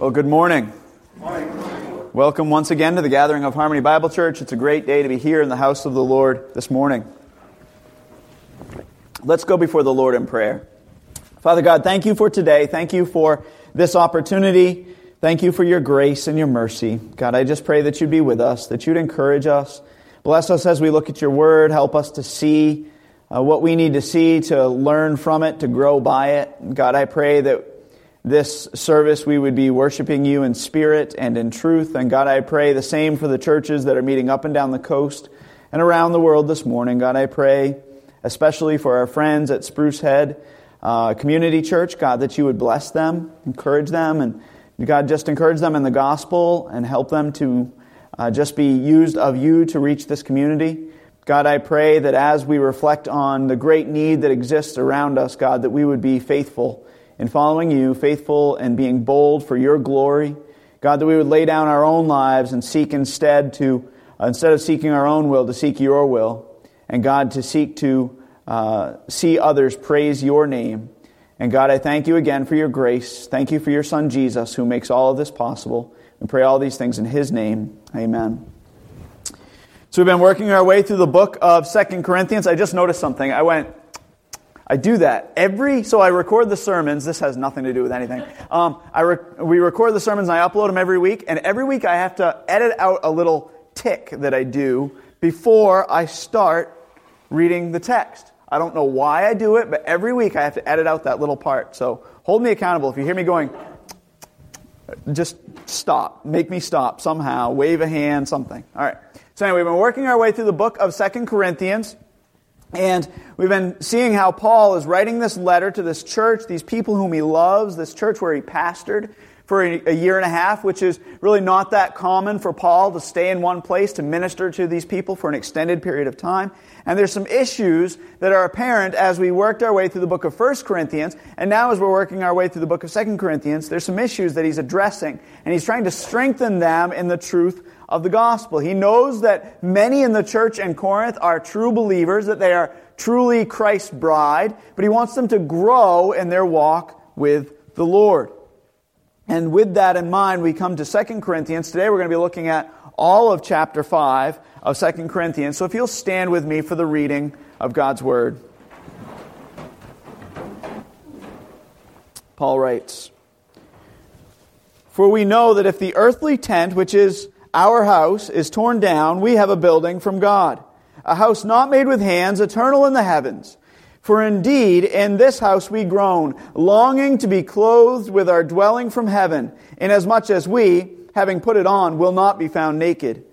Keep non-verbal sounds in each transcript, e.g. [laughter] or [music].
Well, good morning. morning. Welcome once again to the gathering of Harmony Bible Church. It's a great day to be here in the house of the Lord this morning. Let's go before the Lord in prayer. Father God, thank you for today. Thank you for this opportunity. Thank you for your grace and your mercy. God, I just pray that you'd be with us, that you'd encourage us. Bless us as we look at your word. Help us to see uh, what we need to see, to learn from it, to grow by it. God, I pray that this service we would be worshiping you in spirit and in truth. And God, I pray the same for the churches that are meeting up and down the coast and around the world this morning. God, I pray especially for our friends at Spruce Head uh, Community Church, God, that you would bless them, encourage them, and God, just encourage them in the gospel and help them to uh, just be used of you to reach this community. God, I pray that as we reflect on the great need that exists around us, God, that we would be faithful in following you, faithful and being bold for your glory. God, that we would lay down our own lives and seek instead to, uh, instead of seeking our own will, to seek your will. And God, to seek to uh, see others praise your name. And God, I thank you again for your grace. Thank you for your son Jesus who makes all of this possible. And pray all these things in his name. Amen. So we've been working our way through the book of Second Corinthians. I just noticed something. I went, I do that every, so I record the sermons. This has nothing to do with anything. Um, I we record the sermons and I upload them every week. And every week I have to edit out a little tick that I do before I start reading the text. I don't know why I do it, but every week I have to edit out that little part. So hold me accountable. If you hear me going, just stop. Make me stop somehow. Wave a hand, something. All right. So anyway, we've been working our way through the book of Second Corinthians. And we've been seeing how Paul is writing this letter to this church, these people whom he loves, this church where he pastored for a year and a half, which is really not that common for Paul to stay in one place to minister to these people for an extended period of time. And there's some issues that are apparent as we worked our way through the book of 1 Corinthians, and now as we're working our way through the book of 2 Corinthians, there's some issues that he's addressing, and he's trying to strengthen them in the truth of the gospel. He knows that many in the church in Corinth are true believers, that they are truly Christ's bride, but he wants them to grow in their walk with the Lord. And with that in mind, we come to 2 Corinthians. Today we're going to be looking at all of chapter 5 of 2 Corinthians. So if you'll stand with me for the reading of God's Word. Paul writes, For we know that if the earthly tent, which is our house is torn down, we have a building from God, a house not made with hands, eternal in the heavens. For indeed, in this house we groan, longing to be clothed with our dwelling from heaven, inasmuch as we, having put it on, will not be found naked.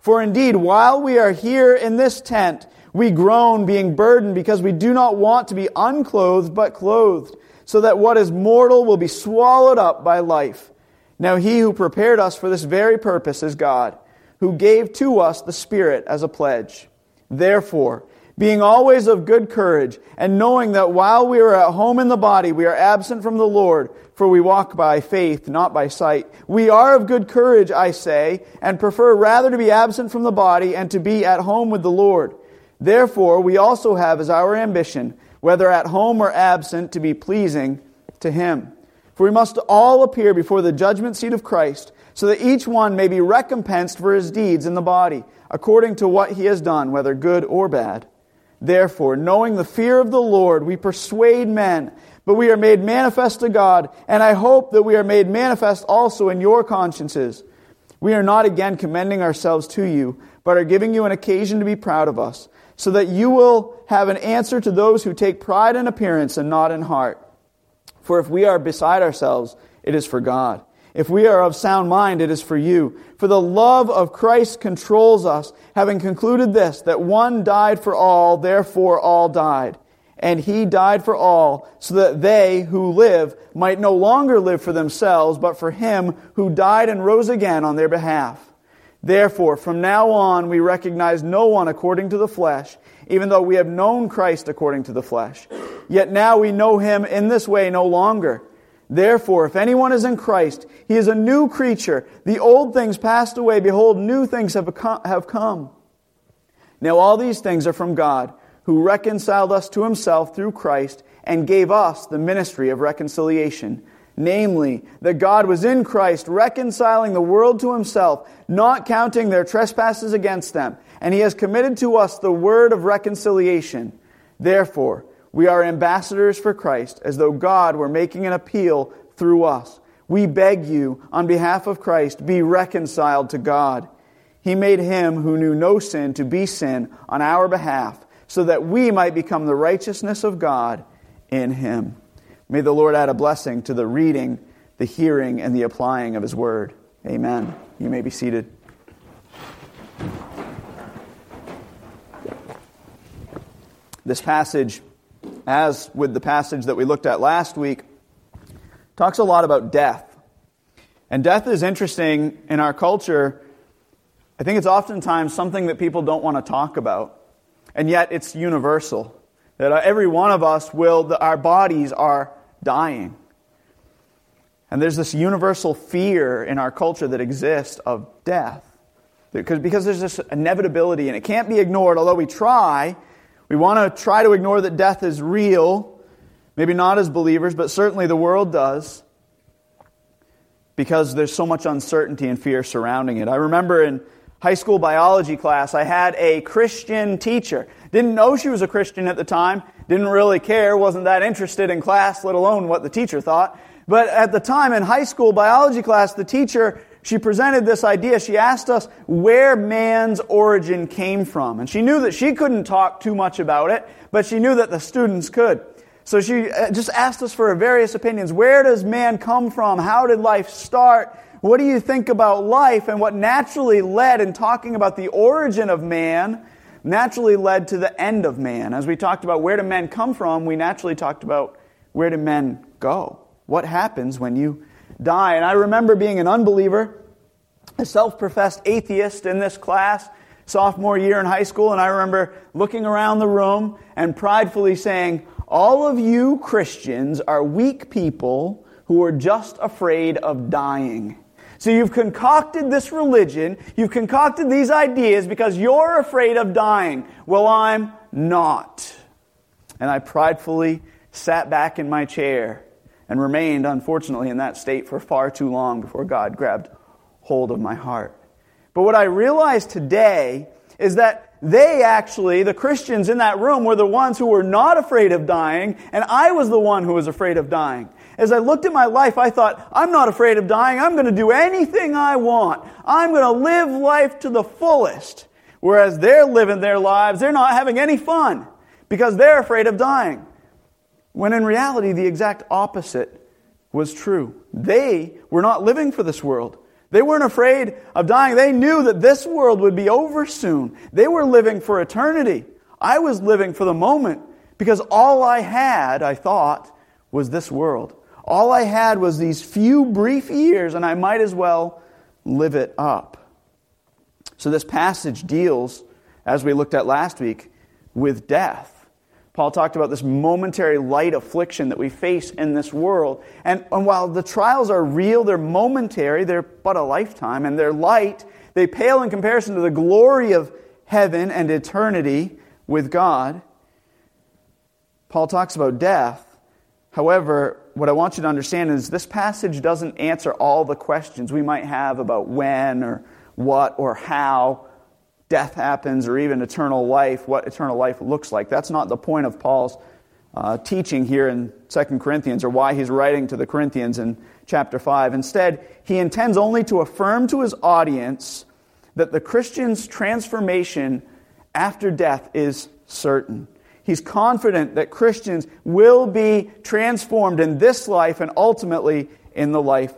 For indeed, while we are here in this tent, we groan, being burdened, because we do not want to be unclothed, but clothed, so that what is mortal will be swallowed up by life. Now he who prepared us for this very purpose is God, who gave to us the Spirit as a pledge. Therefore, being always of good courage, and knowing that while we are at home in the body, we are absent from the Lord, for we walk by faith, not by sight. We are of good courage, I say, and prefer rather to be absent from the body and to be at home with the Lord. Therefore, we also have as our ambition, whether at home or absent, to be pleasing to Him. For we must all appear before the judgment seat of Christ, so that each one may be recompensed for his deeds in the body, according to what he has done, whether good or bad. Therefore, knowing the fear of the Lord, we persuade men, but we are made manifest to God, and I hope that we are made manifest also in your consciences. We are not again commending ourselves to you, but are giving you an occasion to be proud of us, so that you will have an answer to those who take pride in appearance and not in heart. For if we are beside ourselves, it is for God. If we are of sound mind, it is for you. For the love of Christ controls us, having concluded this, that one died for all, therefore all died. And he died for all, so that they who live might no longer live for themselves, but for him who died and rose again on their behalf. Therefore, from now on, we recognize no one according to the flesh even though we have known Christ according to the flesh. Yet now we know him in this way no longer. Therefore, if anyone is in Christ, he is a new creature. The old things passed away. Behold, new things have come. Now all these things are from God, who reconciled us to himself through Christ and gave us the ministry of reconciliation. Namely, that God was in Christ, reconciling the world to himself, not counting their trespasses against them, and he has committed to us the word of reconciliation. Therefore, we are ambassadors for Christ, as though God were making an appeal through us. We beg you, on behalf of Christ, be reconciled to God. He made him who knew no sin to be sin on our behalf, so that we might become the righteousness of God in him. May the Lord add a blessing to the reading, the hearing, and the applying of his word. Amen. You may be seated. This passage, as with the passage that we looked at last week, talks a lot about death. And death is interesting in our culture. I think it's oftentimes something that people don't want to talk about. And yet it's universal. That every one of us will, our bodies are dying. And there's this universal fear in our culture that exists of death. Because, because there's this inevitability and it can't be ignored, although we try. We want to try to ignore that death is real. Maybe not as believers, but certainly the world does. Because there's so much uncertainty and fear surrounding it. I remember in high school biology class, I had a Christian teacher. Didn't know she was a Christian at the time, didn't really care, wasn't that interested in class, let alone what the teacher thought. But at the time in high school biology class, the teacher, she presented this idea. She asked us where man's origin came from. And she knew that she couldn't talk too much about it, but she knew that the students could. So she uh, just asked us for various opinions. Where does man come from? How did life start? What do you think about life? And what naturally led in talking about the origin of man, naturally led to the end of man. As we talked about where do men come from, we naturally talked about where do men go? What happens when you die? And I remember being an unbeliever, a self professed atheist in this class, sophomore year in high school, and I remember looking around the room and pridefully saying, All of you Christians are weak people who are just afraid of dying. So you've concocted this religion, you've concocted these ideas because you're afraid of dying. Well, I'm not. And I pridefully sat back in my chair and remained, unfortunately, in that state for far too long before God grabbed hold of my heart. But what I realized today is that they actually, the Christians in that room, were the ones who were not afraid of dying, and I was the one who was afraid of dying. As I looked at my life, I thought, I'm not afraid of dying. I'm going to do anything I want. I'm going to live life to the fullest. Whereas they're living their lives, they're not having any fun because they're afraid of dying. When in reality, the exact opposite was true. They were not living for this world. They weren't afraid of dying. They knew that this world would be over soon. They were living for eternity. I was living for the moment because all I had, I thought, was this world. All I had was these few brief years, and I might as well live it up. So, this passage deals, as we looked at last week, with death. Paul talked about this momentary light affliction that we face in this world. And, and while the trials are real, they're momentary, they're but a lifetime, and they're light, they pale in comparison to the glory of heaven and eternity with God. Paul talks about death. However, what I want you to understand is this passage doesn't answer all the questions we might have about when or what or how death happens or even eternal life, what eternal life looks like. That's not the point of Paul's uh, teaching here in 2 Corinthians or why he's writing to the Corinthians in chapter 5. Instead, he intends only to affirm to his audience that the Christian's transformation after death is certain. He's confident that Christians will be transformed in this life and ultimately in the life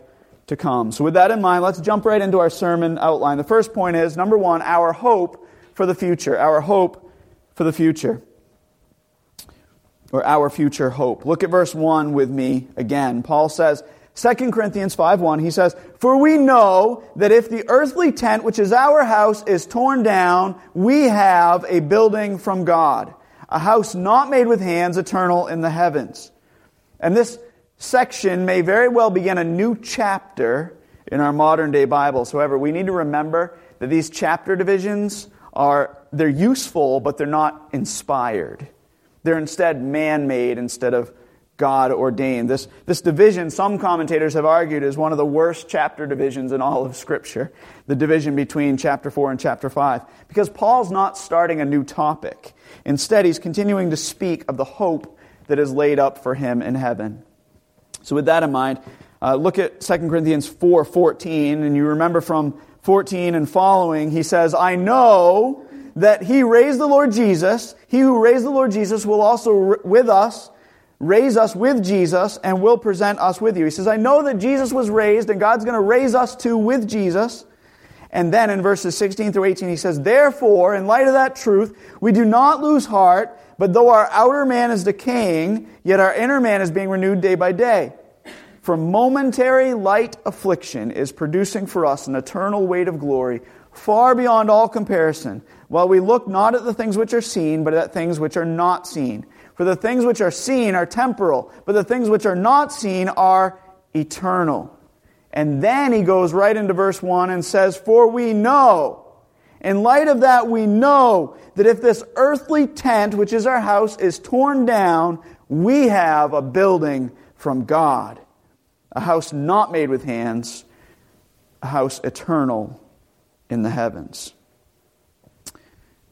to come. So, with that in mind, let's jump right into our sermon outline. The first point is number one, our hope for the future. Our hope for the future. Or our future hope. Look at verse 1 with me again. Paul says, 2 Corinthians 5:1 he says, "For we know that if the earthly tent which is our house is torn down, we have a building from God, a house not made with hands, eternal in the heavens. And this section may very well begin a new chapter in our modern day Bibles. However, we need to remember that these chapter divisions are they're useful, but they're not inspired. They're instead man-made instead of God ordained. This, this division, some commentators have argued, is one of the worst chapter divisions in all of Scripture. The division between chapter 4 and chapter 5. Because Paul's not starting a new topic. Instead, he's continuing to speak of the hope that is laid up for him in heaven. So, with that in mind, uh, look at 2 Corinthians 4 14, and you remember from 14 and following, he says, I know that he raised the Lord Jesus. He who raised the Lord Jesus will also with us raise us with Jesus and will present us with you. He says, I know that Jesus was raised and God's going to raise us too with Jesus. And then in verses 16 through 18, he says, Therefore, in light of that truth, we do not lose heart, but though our outer man is decaying, yet our inner man is being renewed day by day. For momentary light affliction is producing for us an eternal weight of glory, far beyond all comparison, while we look not at the things which are seen, but at things which are not seen. For the things which are seen are temporal, but the things which are not seen are eternal. And then he goes right into verse 1 and says, For we know, in light of that, we know that if this earthly tent, which is our house, is torn down, we have a building from God, a house not made with hands, a house eternal in the heavens.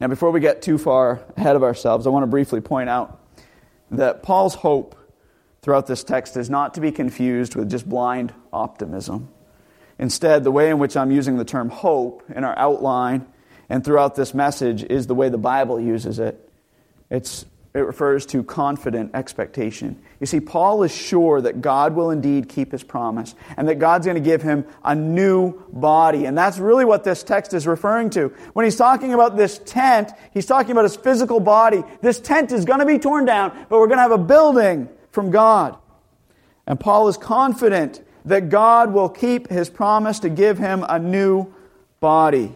Now, before we get too far ahead of ourselves, I want to briefly point out that Paul's hope throughout this text is not to be confused with just blind optimism. Instead, the way in which I'm using the term hope in our outline and throughout this message is the way the Bible uses it. It's it refers to confident expectation. You see, Paul is sure that God will indeed keep his promise and that God's going to give him a new body. And that's really what this text is referring to. When he's talking about this tent, he's talking about his physical body. This tent is going to be torn down, but we're going to have a building from God. And Paul is confident that God will keep his promise to give him a new body.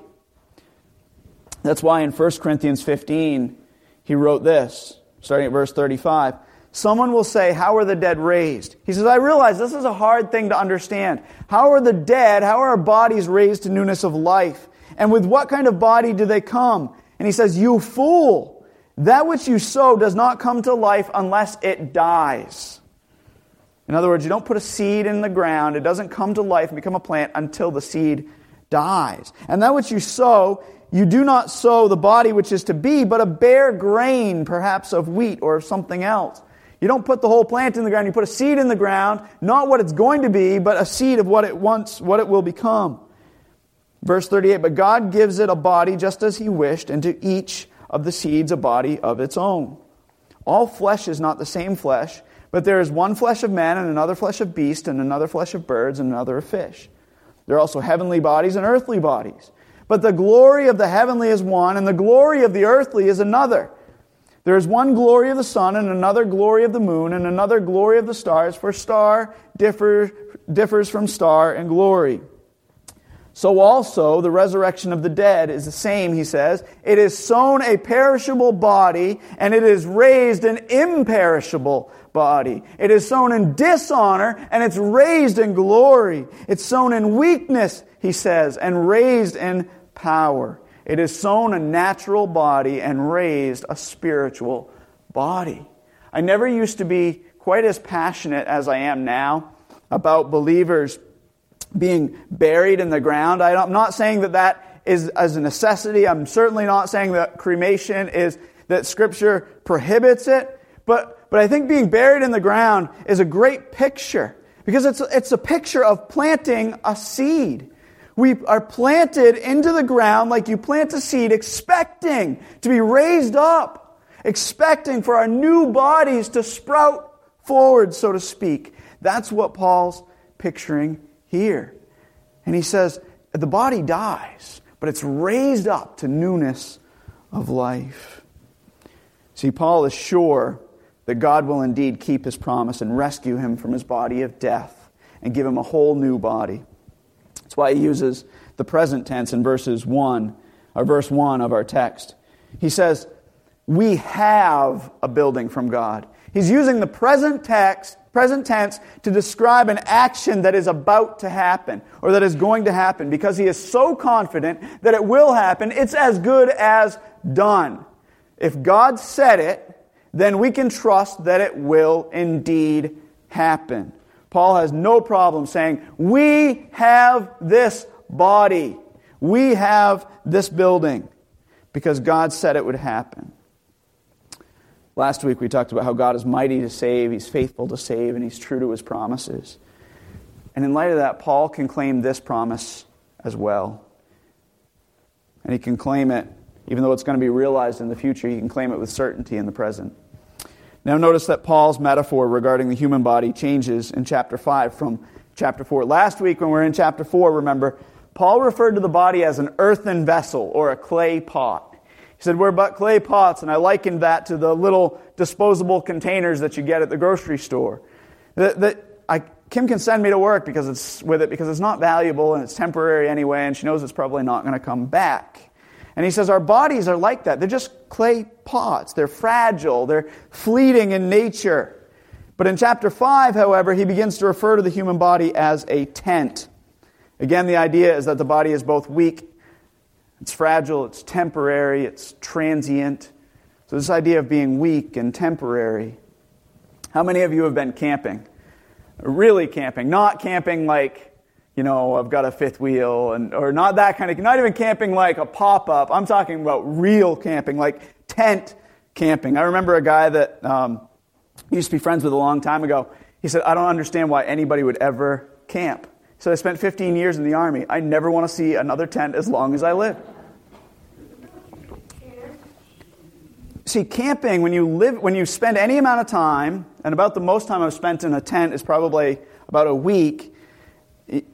That's why in 1 Corinthians 15, he wrote this starting at verse 35. Someone will say, How are the dead raised? He says, I realize this is a hard thing to understand. How are the dead, how are our bodies raised to newness of life? And with what kind of body do they come? And he says, You fool! That which you sow does not come to life unless it dies. In other words, you don't put a seed in the ground, it doesn't come to life and become a plant until the seed dies. And that which you sow you do not sow the body which is to be, but a bare grain, perhaps of wheat or of something else. You don't put the whole plant in the ground, you put a seed in the ground, not what it's going to be, but a seed of what it wants, what it will become. Verse 38 But God gives it a body just as He wished, and to each of the seeds a body of its own. All flesh is not the same flesh, but there is one flesh of man, and another flesh of beast, and another flesh of birds, and another of fish. There are also heavenly bodies and earthly bodies. But the glory of the heavenly is one, and the glory of the earthly is another. There is one glory of the sun, and another glory of the moon, and another glory of the stars, for star differ, differs from star in glory. So also the resurrection of the dead is the same, he says. It is sown a perishable body, and it is raised an imperishable body. It is sown in dishonor, and it's raised in glory. It's sown in weakness, he says, and raised in power. It is sown a natural body and raised a spiritual body. I never used to be quite as passionate as I am now about believers being buried in the ground. I'm not saying that that is as a necessity. I'm certainly not saying that cremation is that scripture prohibits it. But, but I think being buried in the ground is a great picture because it's, it's a picture of planting a seed. We are planted into the ground like you plant a seed, expecting to be raised up, expecting for our new bodies to sprout forward, so to speak. That's what Paul's picturing here. And he says, the body dies, but it's raised up to newness of life. See, Paul is sure that God will indeed keep his promise and rescue him from his body of death and give him a whole new body. That's why he uses the present tense in verses 1, or verse 1 of our text. He says, We have a building from God. He's using the present text, present tense to describe an action that is about to happen or that is going to happen because he is so confident that it will happen. It's as good as done. If God said it, then we can trust that it will indeed happen. Paul has no problem saying, We have this body. We have this building because God said it would happen. Last week we talked about how God is mighty to save, He's faithful to save, and He's true to His promises. And in light of that, Paul can claim this promise as well. And he can claim it, even though it's going to be realized in the future, he can claim it with certainty in the present. Now, notice that Paul's metaphor regarding the human body changes in chapter 5 from chapter 4. Last week, when we were in chapter 4, remember, Paul referred to the body as an earthen vessel or a clay pot. He said, We're but clay pots, and I likened that to the little disposable containers that you get at the grocery store. That, that I, Kim can send me to work because it's, with it because it's not valuable and it's temporary anyway, and she knows it's probably not going to come back. And he says, Our bodies are like that. They're just clay pots. They're fragile. They're fleeting in nature. But in chapter 5, however, he begins to refer to the human body as a tent. Again, the idea is that the body is both weak, it's fragile, it's temporary, it's transient. So, this idea of being weak and temporary. How many of you have been camping? Really camping. Not camping like, you know, I've got a fifth wheel, and, or not that kind of, not even camping like a pop up. I'm talking about real camping, like tent camping. I remember a guy that um, used to be friends with a long time ago. He said, I don't understand why anybody would ever camp. So I spent 15 years in the Army. I never want to see another tent as long as I live. See, camping, when you live, when you spend any amount of time, and about the most time I've spent in a tent is probably about a week.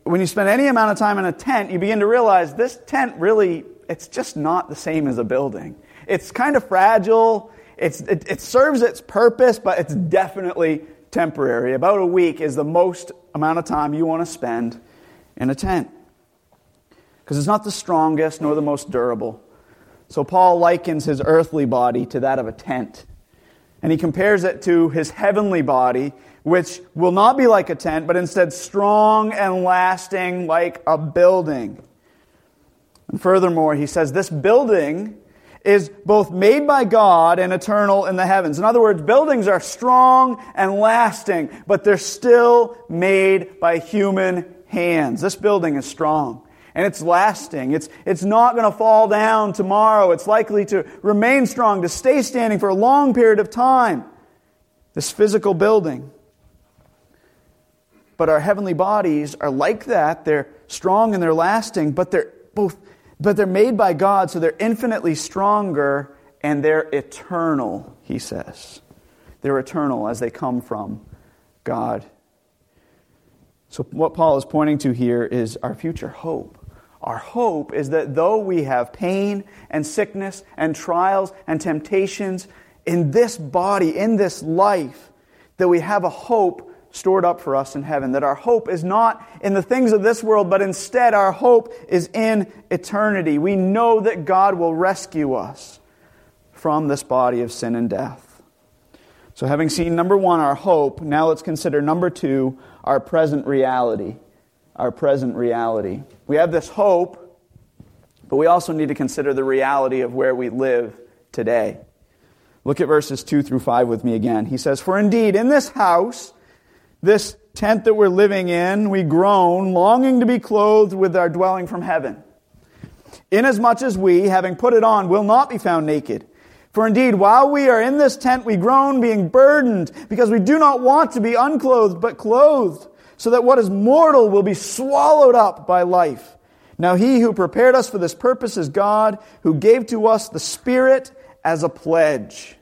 When you spend any amount of time in a tent, you begin to realize this tent really, it's just not the same as a building. It's kind of fragile. It, it serves its purpose, but it's definitely temporary. About a week is the most amount of time you want to spend in a tent. Because it's not the strongest nor the most durable. So Paul likens his earthly body to that of a tent. And he compares it to his heavenly body, which will not be like a tent, but instead strong and lasting like a building. And furthermore, he says this building is both made by God and eternal in the heavens. In other words, buildings are strong and lasting, but they're still made by human hands. This building is strong and it's lasting. It's, it's not going to fall down tomorrow. It's likely to remain strong, to stay standing for a long period of time. This physical building. But our heavenly bodies are like that. They're strong and they're lasting, but they're both but they're made by God, so they're infinitely stronger and they're eternal, he says. They're eternal as they come from God. So, what Paul is pointing to here is our future hope. Our hope is that though we have pain and sickness and trials and temptations in this body, in this life, that we have a hope stored up for us in heaven. That our hope is not in the things of this world, but instead our hope is in eternity. We know that God will rescue us from this body of sin and death. So, having seen number one, our hope, now let's consider number two, our present reality. Our present reality. We have this hope, but we also need to consider the reality of where we live today. Look at verses 2 through 5 with me again. He says, For indeed, in this house, this tent that we're living in, we groan, longing to be clothed with our dwelling from heaven. Inasmuch as we, having put it on, will not be found naked. For indeed, while we are in this tent, we groan, being burdened, because we do not want to be unclothed, but clothed, so that what is mortal will be swallowed up by life. Now he who prepared us for this purpose is God, who gave to us the Spirit as a pledge.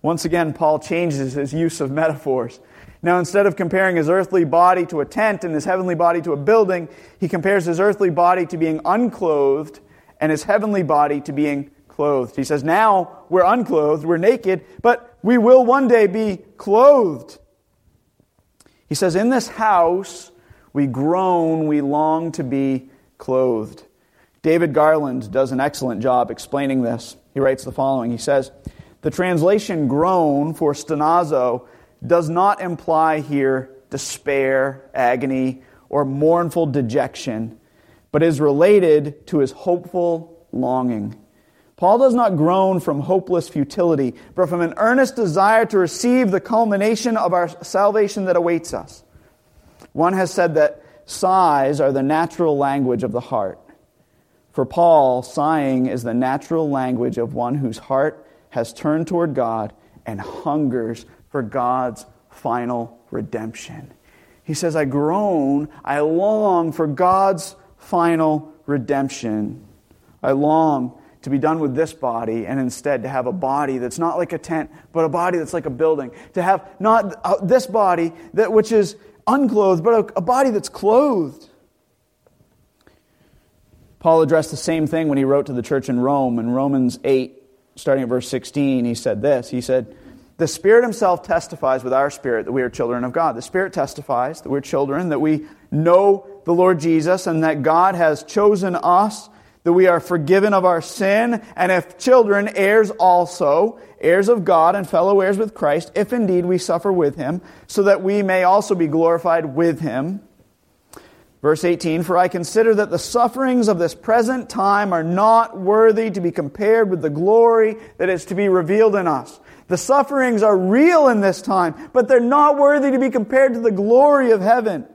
Once again, Paul changes his use of metaphors. Now, instead of comparing his earthly body to a tent and his heavenly body to a building, he compares his earthly body to being unclothed and his heavenly body to being clothed. He says, Now we're unclothed, we're naked, but we will one day be clothed. He says, In this house we groan, we long to be clothed. David Garland does an excellent job explaining this. He writes the following He says, The translation groan for stenazo does not imply here despair, agony, or mournful dejection, but is related to his hopeful longing. Paul does not groan from hopeless futility, but from an earnest desire to receive the culmination of our salvation that awaits us. One has said that sighs are the natural language of the heart. For Paul, sighing is the natural language of one whose heart has turned toward God and hungers for God's final redemption. He says, I groan, I long for God's final redemption. I long to be done with this body and instead to have a body that's not like a tent, but a body that's like a building. To have not uh, this body that which is unclothed, but a, a body that's clothed. Paul addressed the same thing when he wrote to the church in Rome. In Romans 8, starting at verse 16, he said this. He said, The Spirit Himself testifies with our spirit that we are children of God. The Spirit testifies that we're children, that we know the Lord Jesus, and that God has chosen us that we are forgiven of our sin, and if children, heirs also, heirs of God and fellow heirs with Christ, if indeed we suffer with him, so that we may also be glorified with him. Verse 18 For I consider that the sufferings of this present time are not worthy to be compared with the glory that is to be revealed in us. The sufferings are real in this time, but they're not worthy to be compared to the glory of heaven.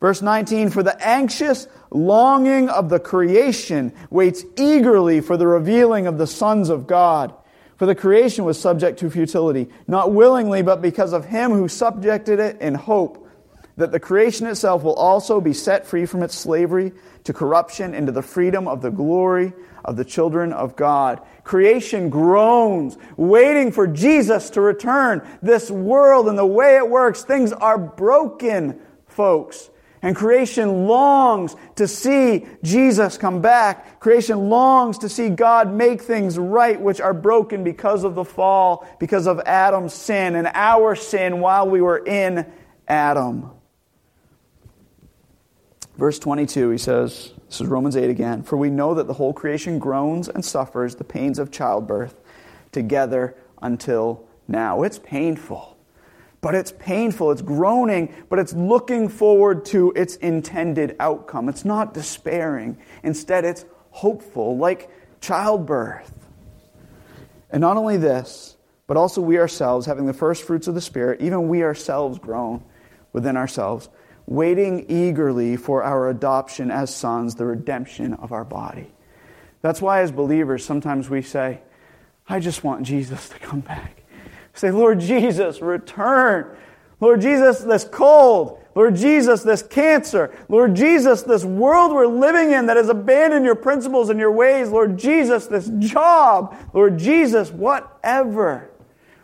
Verse 19, for the anxious longing of the creation waits eagerly for the revealing of the sons of God. For the creation was subject to futility, not willingly, but because of him who subjected it in hope that the creation itself will also be set free from its slavery to corruption into the freedom of the glory of the children of God. Creation groans, waiting for Jesus to return. This world and the way it works, things are broken, folks. And creation longs to see Jesus come back. Creation longs to see God make things right, which are broken because of the fall, because of Adam's sin and our sin while we were in Adam. Verse 22, he says, this is Romans 8 again, for we know that the whole creation groans and suffers the pains of childbirth together until now. It's painful but it's painful, it's groaning, but it's looking forward to its intended outcome. It's not despairing. Instead, it's hopeful, like childbirth. And not only this, but also we ourselves, having the first fruits of the Spirit, even we ourselves groan within ourselves, waiting eagerly for our adoption as sons, the redemption of our body. That's why, as believers, sometimes we say, I just want Jesus to come back. Say, Lord Jesus, return. Lord Jesus, this cold. Lord Jesus, this cancer. Lord Jesus, this world we're living in that has abandoned your principles and your ways. Lord Jesus, this job. Lord Jesus, whatever.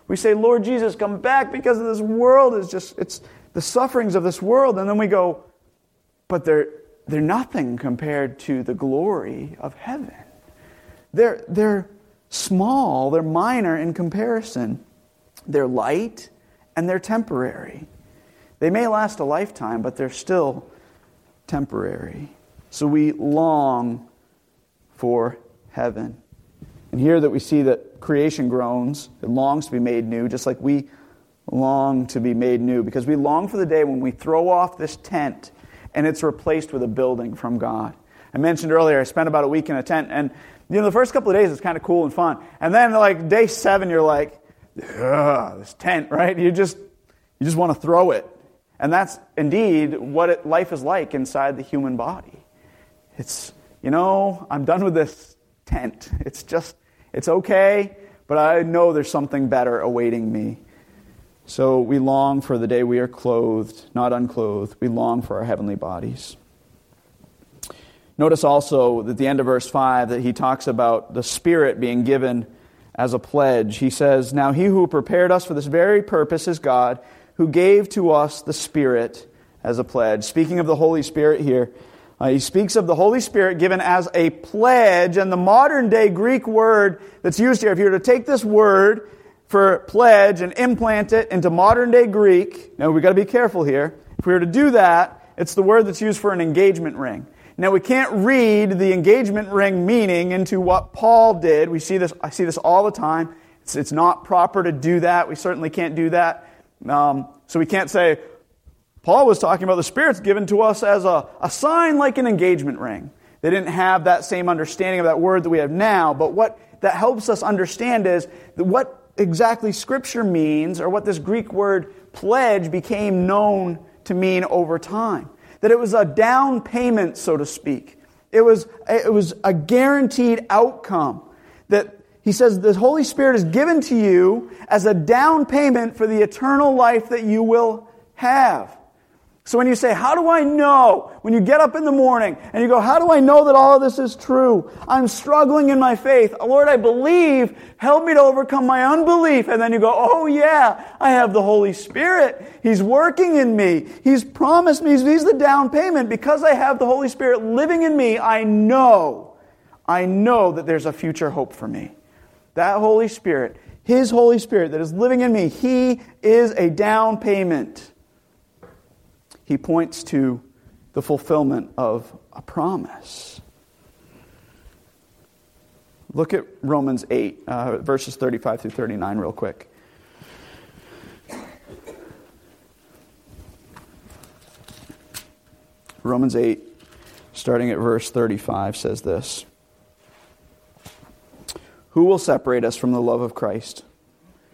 We say, Lord Jesus, come back because this world is just, it's the sufferings of this world. And then we go, but they're, they're nothing compared to the glory of heaven. They're, they're small, they're minor in comparison. They're light and they're temporary. They may last a lifetime, but they're still temporary. So we long for heaven. And here that we see that creation groans, it longs to be made new, just like we long to be made new, because we long for the day when we throw off this tent and it's replaced with a building from God. I mentioned earlier, I spent about a week in a tent, and you know, the first couple of days it's kind of cool and fun. And then, like, day seven, you're like, this tent, right? You just, you just want to throw it. And that's indeed what it, life is like inside the human body. It's, you know, I'm done with this tent. It's just, it's okay, but I know there's something better awaiting me. So we long for the day we are clothed, not unclothed. We long for our heavenly bodies. Notice also at the end of verse 5 that he talks about the Spirit being given as a pledge. He says, Now he who prepared us for this very purpose is God, who gave to us the Spirit as a pledge. Speaking of the Holy Spirit here, uh, he speaks of the Holy Spirit given as a pledge, and the modern day Greek word that's used here, if you were to take this word for pledge and implant it into modern day Greek, now we've got to be careful here. If we were to do that, it's the word that's used for an engagement ring. Now we can't read the engagement ring meaning into what Paul did. We see this, I see this all the time. It's, it's not proper to do that. We certainly can't do that. Um, so we can't say, Paul was talking about the Spirit's given to us as a, a sign like an engagement ring. They didn't have that same understanding of that word that we have now, but what that helps us understand is that what exactly Scripture means, or what this Greek word pledge became known to mean over time. That it was a down payment, so to speak. It was, it was a guaranteed outcome. That he says the Holy Spirit is given to you as a down payment for the eternal life that you will have. So when you say, How do I know? When you get up in the morning and you go, How do I know that all of this is true? I'm struggling in my faith. Lord, I believe. Help me to overcome my unbelief. And then you go, Oh, yeah, I have the Holy Spirit. He's working in me. He's promised me. He's the down payment. Because I have the Holy Spirit living in me, I know, I know that there's a future hope for me. That Holy Spirit, His Holy Spirit that is living in me, He is a down payment he points to the fulfillment of a promise. Look at Romans 8, uh, verses 35 through 39, real quick. Romans 8, starting at verse 35, says this Who will separate us from the love of Christ?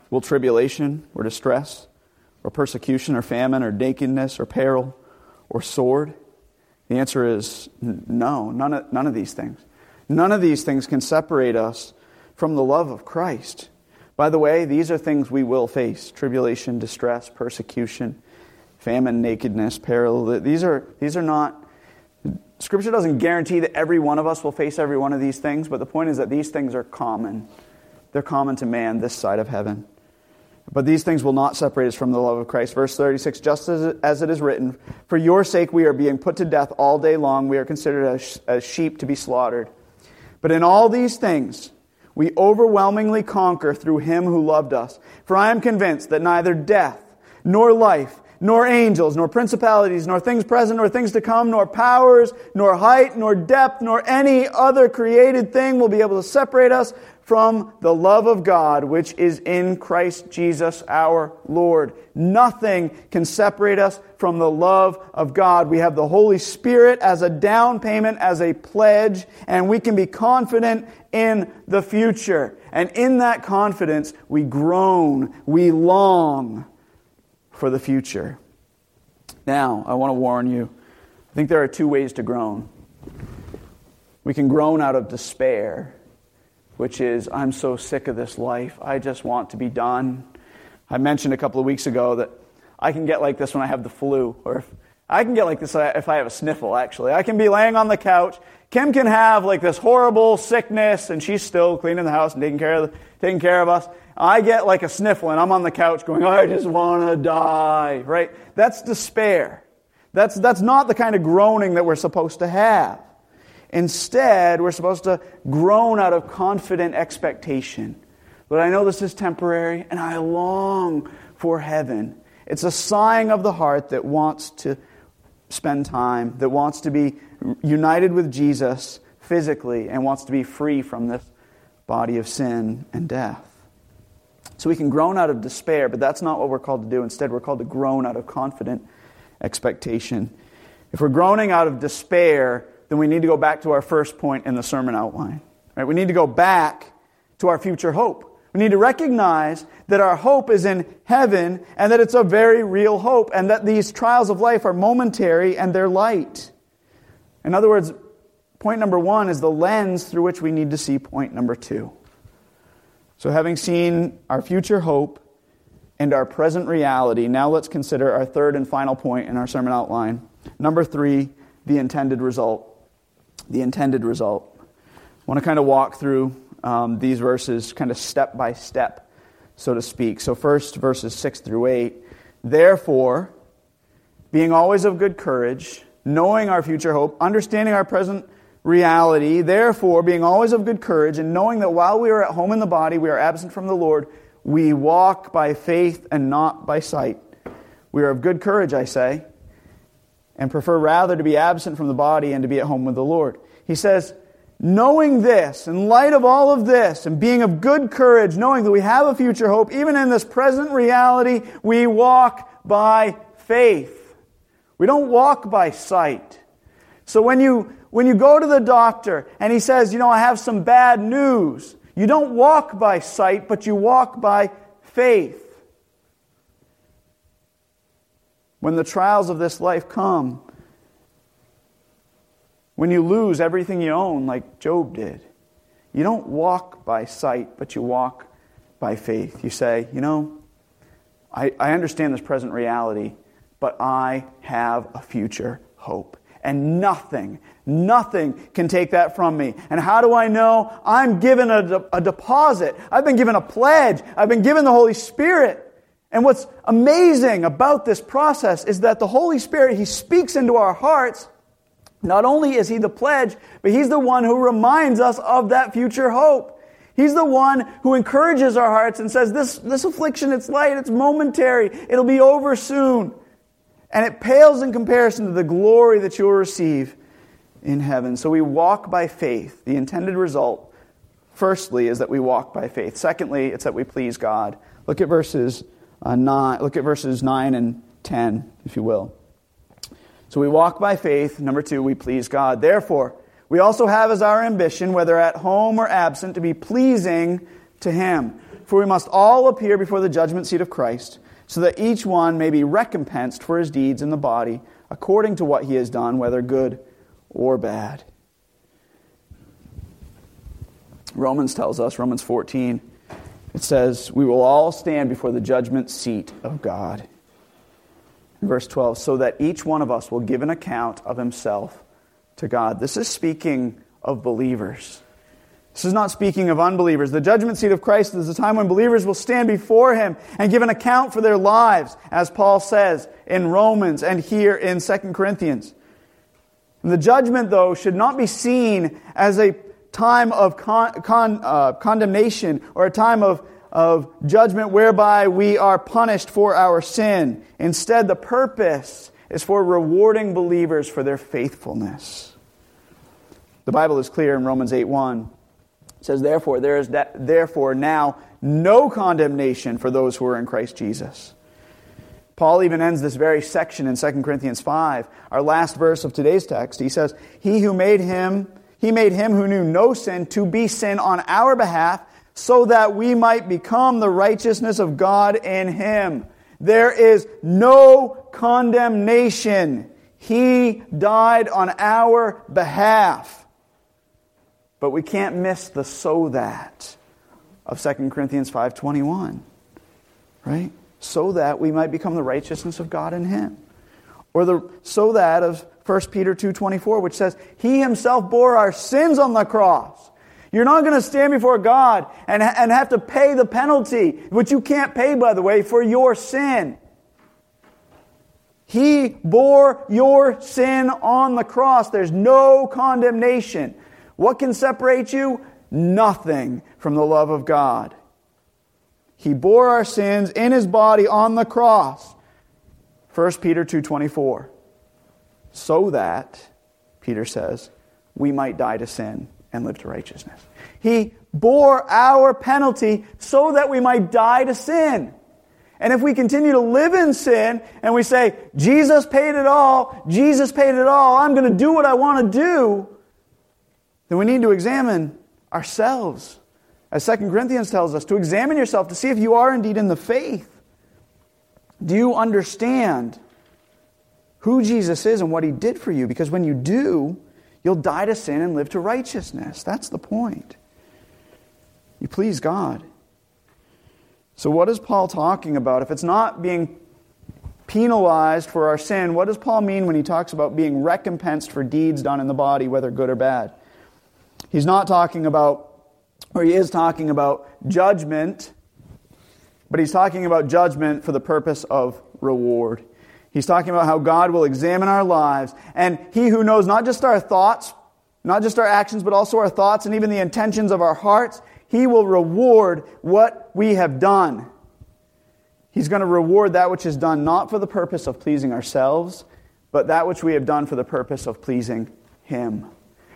Will tribulation or distress? Or persecution or famine or nakedness or peril or sword? The answer is no, none of, none of these things. None of these things can separate us from the love of Christ. By the way, these are things we will face tribulation, distress, persecution, famine, nakedness, peril. These are, these are not, Scripture doesn't guarantee that every one of us will face every one of these things, but the point is that these things are common. They're common to man this side of heaven. But these things will not separate us from the love of Christ. Verse 36 Just as as it is written, For your sake we are being put to death all day long. We are considered as, as sheep to be slaughtered. But in all these things, we overwhelmingly conquer through him who loved us. For I am convinced that neither death, nor life, nor angels, nor principalities, nor things present, nor things to come, nor powers, nor height, nor depth, nor any other created thing will be able to separate us from the love of God which is in Christ Jesus our Lord. Nothing can separate us from the love of God. We have the Holy Spirit as a down payment, as a pledge, and we can be confident in the future. And in that confidence, we groan, we long for the future. Now, I want to warn you I think there are two ways to groan. We can groan out of despair which is, I'm so sick of this life. I just want to be done. I mentioned a couple of weeks ago that I can get like this when I have the flu, or if, I can get like this if I have a sniffle, actually. I can be laying on the couch. Kim can have like this horrible sickness, and she's still cleaning the house and taking care of, the, taking care of us. I get like a sniffle, and I'm on the couch going, I just want to die, right? That's despair. That's, that's not the kind of groaning that we're supposed to have. Instead, we're supposed to groan out of confident expectation. But I know this is temporary, and I long for heaven. It's a sighing of the heart that wants to spend time, that wants to be united with Jesus physically, and wants to be free from this body of sin and death. So we can groan out of despair, but that's not what we're called to do. Instead, we're called to groan out of confident expectation. If we're groaning out of despair, then we need to go back to our first point in the sermon outline. Right? We need to go back to our future hope. We need to recognize that our hope is in heaven and that it's a very real hope and that these trials of life are momentary and they're light. In other words, point number one is the lens through which we need to see point number two. So, having seen our future hope and our present reality, now let's consider our third and final point in our sermon outline. Number three, the intended result the intended result. I want to kind of walk through um, these verses kind of step by step, so to speak. So, first, verses 6 through 8. Therefore, being always of good courage, knowing our future hope, understanding our present reality, therefore, being always of good courage, and knowing that while we are at home in the body, we are absent from the Lord, we walk by faith and not by sight. We are of good courage, I say and prefer rather to be absent from the body and to be at home with the Lord. He says, knowing this, in light of all of this, and being of good courage, knowing that we have a future hope, even in this present reality, we walk by faith. We don't walk by sight. So when you, when you go to the doctor and he says, you know, I have some bad news, you don't walk by sight, but you walk by faith. When the trials of this life come, when you lose everything you own, like Job did, you don't walk by sight, but you walk by faith. You say, you know, I, I understand this present reality, but I have a future hope. And nothing, nothing can take that from me. And how do I know? I'm given a, de- a deposit. I've been given a pledge. I've been given the Holy Spirit. And what's amazing about this process is that the Holy Spirit, He speaks into our hearts. Not only is He the pledge, but He's the one who reminds us of that future hope. He's the one who encourages our hearts and says, this, this affliction, it's light, it's momentary, it'll be over soon. And it pales in comparison to the glory that you'll receive in heaven. So we walk by faith. The intended result, firstly, is that we walk by faith. Secondly, it's that we please God. Look at verses uh, nine. Look at verses nine and ten, if you will. So we walk by faith. Number two, we please God. Therefore, we also have as our ambition, whether at home or absent, to be pleasing to Him. For we must all appear before the judgment seat of Christ, so that each one may be recompensed for his deeds in the body, according to what he has done, whether good or bad. Romans tells us, Romans 14, it says, We will all stand before the judgment seat of God. Verse 12, so that each one of us will give an account of himself to God. This is speaking of believers. This is not speaking of unbelievers. The judgment seat of Christ is the time when believers will stand before Him and give an account for their lives, as Paul says in Romans and here in 2 Corinthians. And the judgment, though, should not be seen as a time of con, con, uh, condemnation or a time of, of judgment whereby we are punished for our sin. Instead, the purpose is for rewarding believers for their faithfulness. The Bible is clear in Romans 8 1. It says, Therefore, there is that, therefore now no condemnation for those who are in Christ Jesus. Paul even ends this very section in 2 Corinthians 5, our last verse of today's text. He says, He who made him, he made him who knew no sin to be sin on our behalf, so that we might become the righteousness of God in him. There is no condemnation. He died on our behalf. But we can't miss the so that of 2 Corinthians 5:21. Right? So that we might become the righteousness of God in him. Or the so that of 1 Peter 2:24 which says, "He himself bore our sins on the cross." You're not going to stand before God and, and have to pay the penalty, which you can't pay, by the way, for your sin. He bore your sin on the cross. There's no condemnation. What can separate you? Nothing from the love of God. He bore our sins in his body on the cross. 1 Peter 2:24. So that Peter says, we might die to sin and live to righteousness. He bore our penalty so that we might die to sin. And if we continue to live in sin and we say, Jesus paid it all, Jesus paid it all, I'm going to do what I want to do, then we need to examine ourselves. As 2 Corinthians tells us, to examine yourself to see if you are indeed in the faith. Do you understand who Jesus is and what he did for you? Because when you do, you'll die to sin and live to righteousness. That's the point. You please God. So, what is Paul talking about? If it's not being penalized for our sin, what does Paul mean when he talks about being recompensed for deeds done in the body, whether good or bad? He's not talking about, or he is talking about judgment, but he's talking about judgment for the purpose of reward. He's talking about how God will examine our lives, and he who knows not just our thoughts, not just our actions, but also our thoughts and even the intentions of our hearts, he will reward what we have done. He's going to reward that which is done not for the purpose of pleasing ourselves, but that which we have done for the purpose of pleasing Him.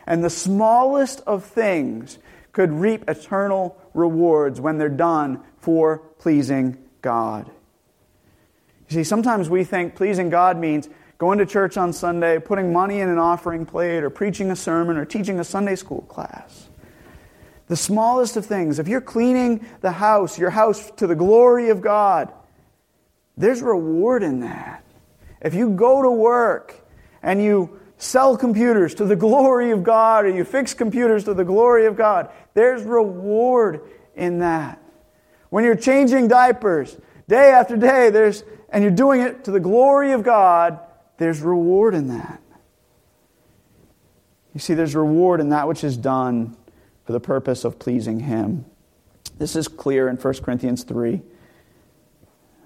And the smallest of things could reap eternal rewards when they're done for pleasing God. You see, sometimes we think pleasing God means going to church on Sunday, putting money in an offering plate, or preaching a sermon, or teaching a Sunday school class. The smallest of things. If you're cleaning the house, your house to the glory of God, there's reward in that. If you go to work and you sell computers to the glory of God, or you fix computers to the glory of God, there's reward in that. When you're changing diapers day after day, there's, and you're doing it to the glory of God, there's reward in that. You see, there's reward in that which is done for the purpose of pleasing Him. This is clear in 1 Corinthians 3.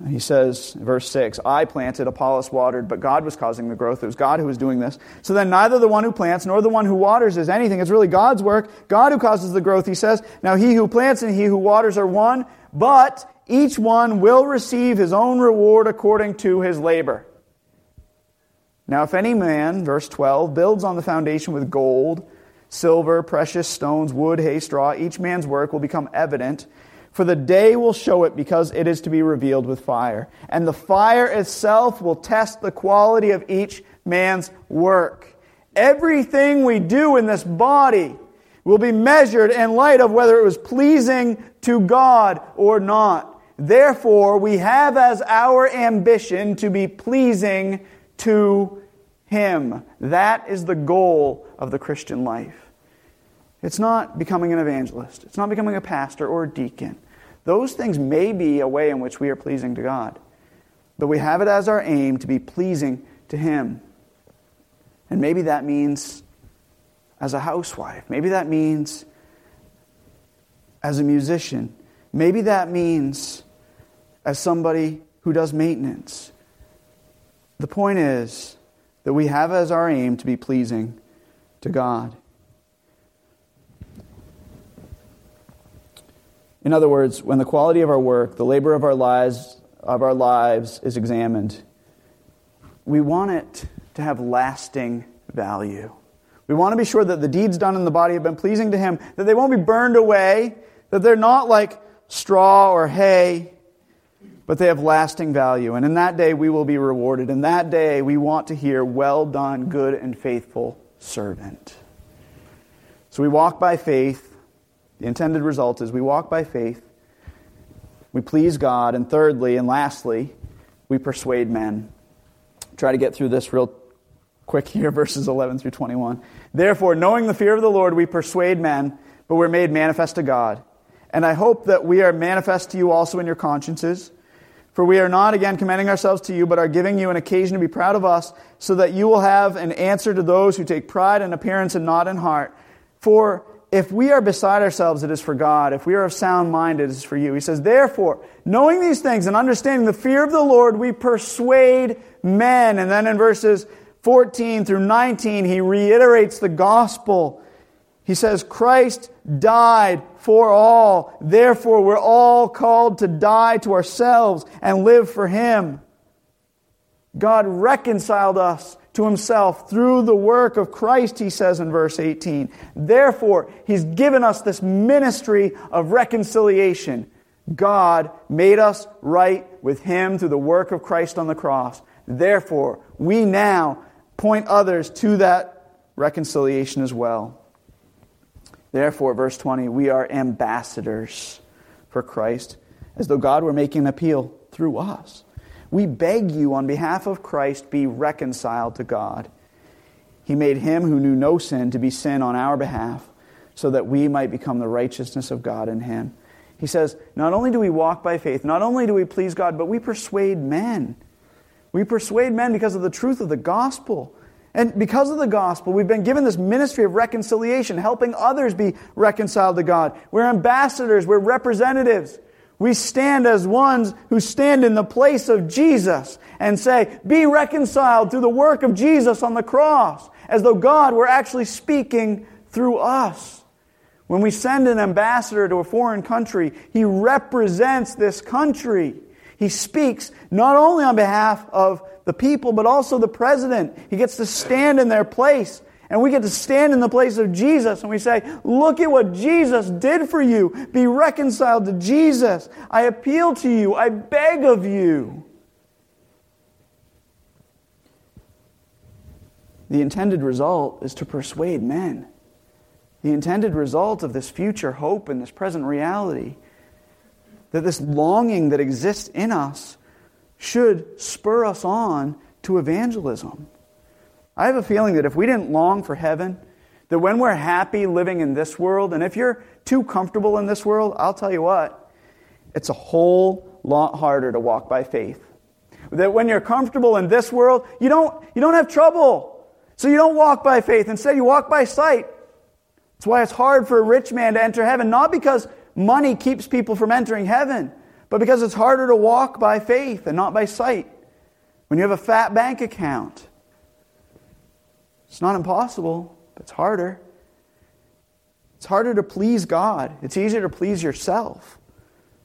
He says, verse 6, I planted, Apollos watered, but God was causing the growth. It was God who was doing this. So then neither the one who plants nor the one who waters is anything. It's really God's work. God who causes the growth, he says. Now he who plants and he who waters are one, but each one will receive his own reward according to his labor. Now if any man, verse 12, builds on the foundation with gold, silver, precious stones, wood, hay, straw, each man's work will become evident for the day will show it because it is to be revealed with fire. And the fire itself will test the quality of each man's work. Everything we do in this body will be measured in light of whether it was pleasing to God or not. Therefore, we have as our ambition to be pleasing to Him. That is the goal of the Christian life. It's not becoming an evangelist. It's not becoming a pastor or a deacon. Those things may be a way in which we are pleasing to God. But we have it as our aim to be pleasing to Him. And maybe that means as a housewife. Maybe that means as a musician. Maybe that means as somebody who does maintenance. The point is that we have as our aim to be pleasing to God. In other words, when the quality of our work, the labor of our lives, of our lives is examined, we want it to have lasting value. We want to be sure that the deeds done in the body have been pleasing to Him, that they won't be burned away, that they're not like straw or hay, but they have lasting value. And in that day, we will be rewarded. In that day, we want to hear, Well done, good and faithful servant. So we walk by faith the intended result is we walk by faith, we please God, and thirdly and lastly, we persuade men. Try to get through this real quick here, [laughs] verses 11 through 21. Therefore, knowing the fear of the Lord, we persuade men, but we're made manifest to God. And I hope that we are manifest to you also in your consciences. For we are not again commending ourselves to you, but are giving you an occasion to be proud of us, so that you will have an answer to those who take pride in appearance and not in heart. For if we are beside ourselves, it is for God. If we are of sound mind, it is for you. He says, Therefore, knowing these things and understanding the fear of the Lord, we persuade men. And then in verses 14 through 19, he reiterates the gospel. He says, Christ died for all. Therefore, we're all called to die to ourselves and live for Him. God reconciled us to himself through the work of Christ, he says in verse 18. Therefore, he's given us this ministry of reconciliation. God made us right with him through the work of Christ on the cross. Therefore, we now point others to that reconciliation as well. Therefore, verse 20, we are ambassadors for Christ, as though God were making an appeal through us. We beg you, on behalf of Christ, be reconciled to God. He made him who knew no sin to be sin on our behalf, so that we might become the righteousness of God in him. He says, not only do we walk by faith, not only do we please God, but we persuade men. We persuade men because of the truth of the gospel. And because of the gospel, we've been given this ministry of reconciliation, helping others be reconciled to God. We're ambassadors, we're representatives. We stand as ones who stand in the place of Jesus and say, Be reconciled through the work of Jesus on the cross, as though God were actually speaking through us. When we send an ambassador to a foreign country, he represents this country. He speaks not only on behalf of the people, but also the president. He gets to stand in their place and we get to stand in the place of Jesus and we say, Look at what Jesus did for you. Be reconciled to Jesus. I appeal to you. I beg of you. The intended result is to persuade men. The intended result of this future hope and this present reality, that this longing that exists in us should spur us on to evangelism. I have a feeling that if we didn't long for heaven, that when we're happy living in this world, and if you're too comfortable in this world, I'll tell you what, it's a whole lot harder to walk by faith. That when you're comfortable in this world, you don't, you don't have trouble. So you don't walk by faith. Instead, you walk by sight. That's why it's hard for a rich man to enter heaven, not because money keeps people from entering heaven, but because it's harder to walk by faith and not by sight. When you have a fat bank account, it's not impossible, but it's harder. It's harder to please God. It's easier to please yourself,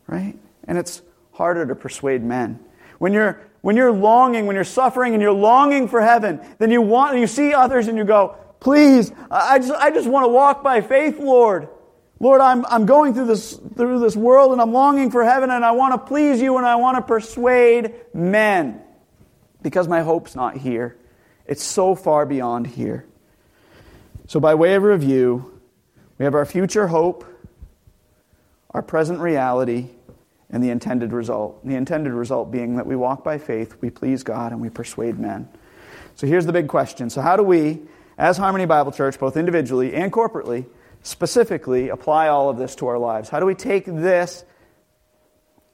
right? And it's harder to persuade men. When you're, when you're longing, when you're suffering and you're longing for heaven, then you want, you see others and you go, please, I just, I just want to walk by faith, Lord. Lord, I'm, I'm going through this, through this world and I'm longing for heaven and I want to please you and I want to persuade men because my hope's not here. It's so far beyond here. So, by way of review, we have our future hope, our present reality, and the intended result. The intended result being that we walk by faith, we please God, and we persuade men. So, here's the big question. So, how do we, as Harmony Bible Church, both individually and corporately, specifically apply all of this to our lives? How do we take this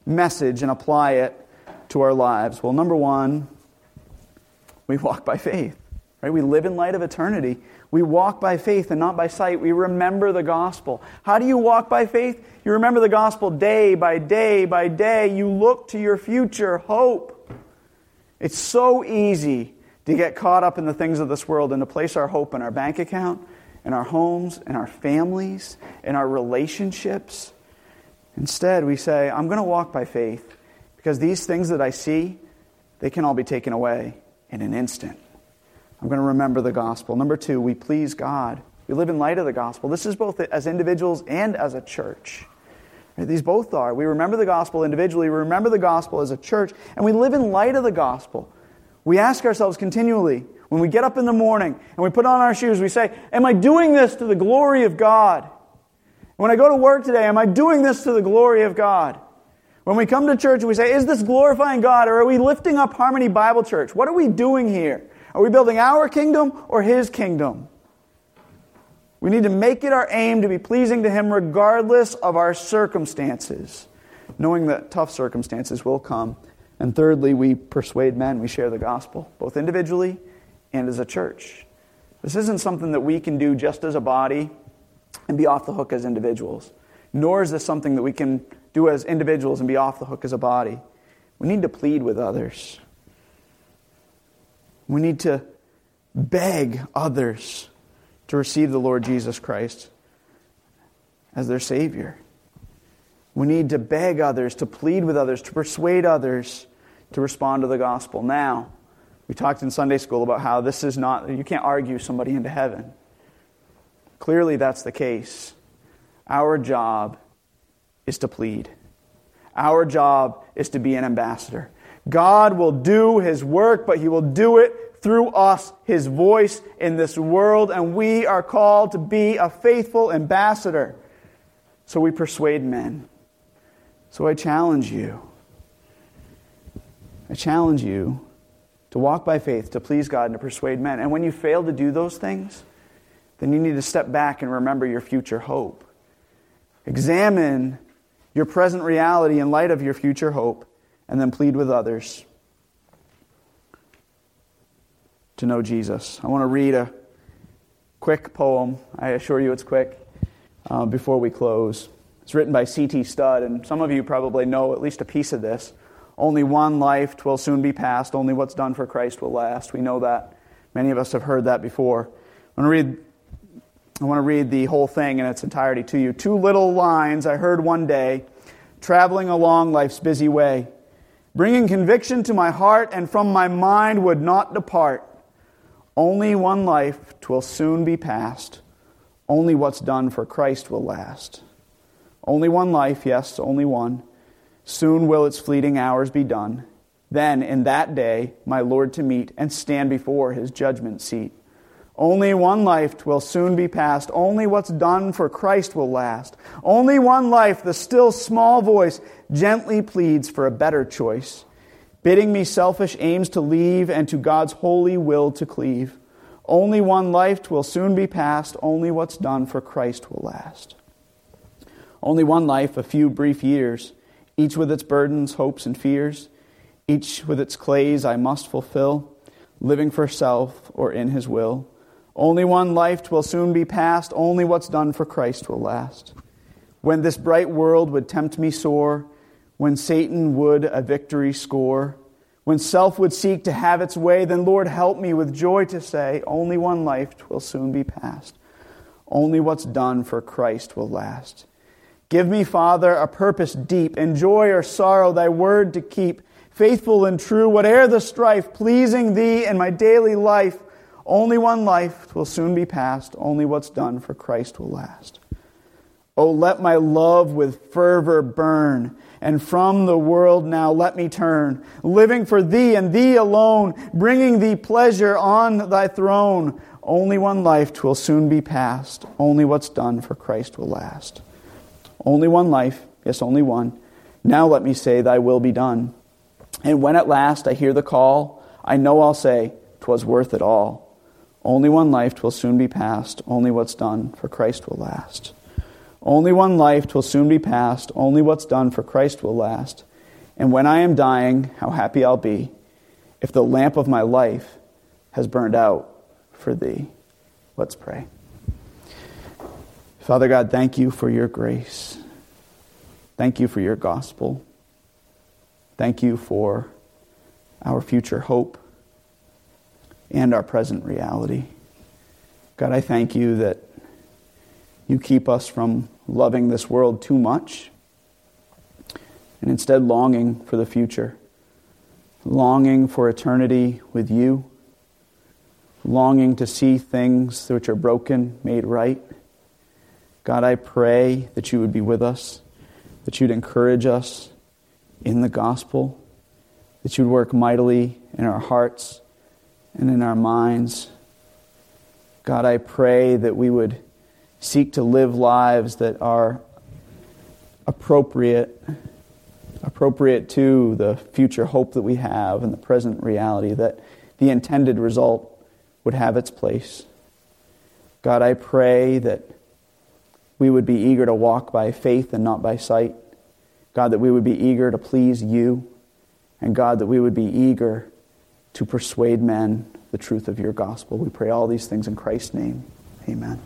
message and apply it to our lives? Well, number one, we walk by faith. Right? We live in light of eternity. We walk by faith and not by sight. We remember the gospel. How do you walk by faith? You remember the gospel day by day by day. You look to your future hope. It's so easy to get caught up in the things of this world and to place our hope in our bank account in our homes, in our families, in our relationships. Instead, we say, I'm going to walk by faith because these things that I see, they can all be taken away in an instant. I'm going to remember the gospel. Number two, we please God. We live in light of the gospel. This is both as individuals and as a church. These both are. We remember the gospel individually, we remember the gospel as a church, and we live in light of the gospel. We ask ourselves continually when we get up in the morning and we put on our shoes, we say, Am I doing this to the glory of God? When I go to work today, am I doing this to the glory of God? When we come to church, we say, Is this glorifying God or are we lifting up Harmony Bible Church? What are we doing here? Are we building our kingdom or His kingdom? We need to make it our aim to be pleasing to Him regardless of our circumstances, knowing that tough circumstances will come. And thirdly, we persuade men, we share the gospel, both individually and as a church. This isn't something that we can do just as a body and be off the hook as individuals, nor is this something that we can do as individuals and be off the hook as a body. We need to plead with others. We need to beg others to receive the Lord Jesus Christ as their Savior. We need to beg others, to plead with others, to persuade others to respond to the gospel. Now, we talked in Sunday school about how this is not, you can't argue somebody into heaven. Clearly, that's the case. Our job is to plead, our job is to be an ambassador. God will do his work, but he will do it through us, his voice in this world, and we are called to be a faithful ambassador. So we persuade men. So I challenge you. I challenge you to walk by faith, to please God, and to persuade men. And when you fail to do those things, then you need to step back and remember your future hope. Examine your present reality in light of your future hope, and then plead with others to know Jesus. I want to read a quick poem. I assure you it's quick uh, before we close. It's written by C.T. Studd, and some of you probably know at least a piece of this. Only one life twill soon be past. Only what's done for Christ will last. We know that. Many of us have heard that before. I want to read, I want to read the whole thing in its entirety to you. Two little lines I heard one day, traveling along life's busy way, bringing conviction to my heart and from my mind would not depart. Only one life twill soon be past. Only what's done for Christ will last. Only one life, yes, only one. Soon will its fleeting hours be done. Then, in that day, my Lord to meet and stand before his judgment seat. Only one life will soon be past. Only what's done for Christ will last. Only one life, the still small voice gently pleads for a better choice, bidding me selfish aims to leave and to God's holy will to cleave. Only one life will soon be past. Only what's done for Christ will last. Only one life, a few brief years, each with its burdens, hopes, and fears, each with its clays I must fulfill, living for self or in his will. Only one life will soon be past, only what's done for Christ will last. When this bright world would tempt me sore, when Satan would a victory score, when self would seek to have its way, then Lord help me with joy to say, only one life will soon be past. Only what's done for Christ will last. Give me, Father, a purpose deep, in joy or sorrow, thy word to keep, faithful and true, whate'er the strife, pleasing thee in my daily life only one life will soon be past. Only what's done for Christ will last. Oh, let my love with fervor burn, and from the world now let me turn, living for thee and thee alone, bringing thee pleasure on thy throne. Only one life will soon be past. Only what's done for Christ will last. Only one life, yes, only one. Now let me say, Thy will be done. And when at last I hear the call, I know I'll say, 'Twas worth it all. Only one life will soon be past. Only what's done for Christ will last. Only one life will soon be past. Only what's done for Christ will last. And when I am dying, how happy I'll be if the lamp of my life has burned out for thee. Let's pray. Father God, thank you for your grace. Thank you for your gospel. Thank you for our future hope and our present reality. God, I thank you that you keep us from loving this world too much and instead longing for the future, longing for eternity with you, longing to see things which are broken made right. God, I pray that you would be with us, that you'd encourage us in the gospel, that you'd work mightily in our hearts and in our minds. God, I pray that we would seek to live lives that are appropriate appropriate to the future hope that we have and the present reality that the intended result would have its place. God, I pray that we would be eager to walk by faith and not by sight. God, that we would be eager to please you. And God, that we would be eager to persuade men the truth of your gospel. We pray all these things in Christ's name. Amen.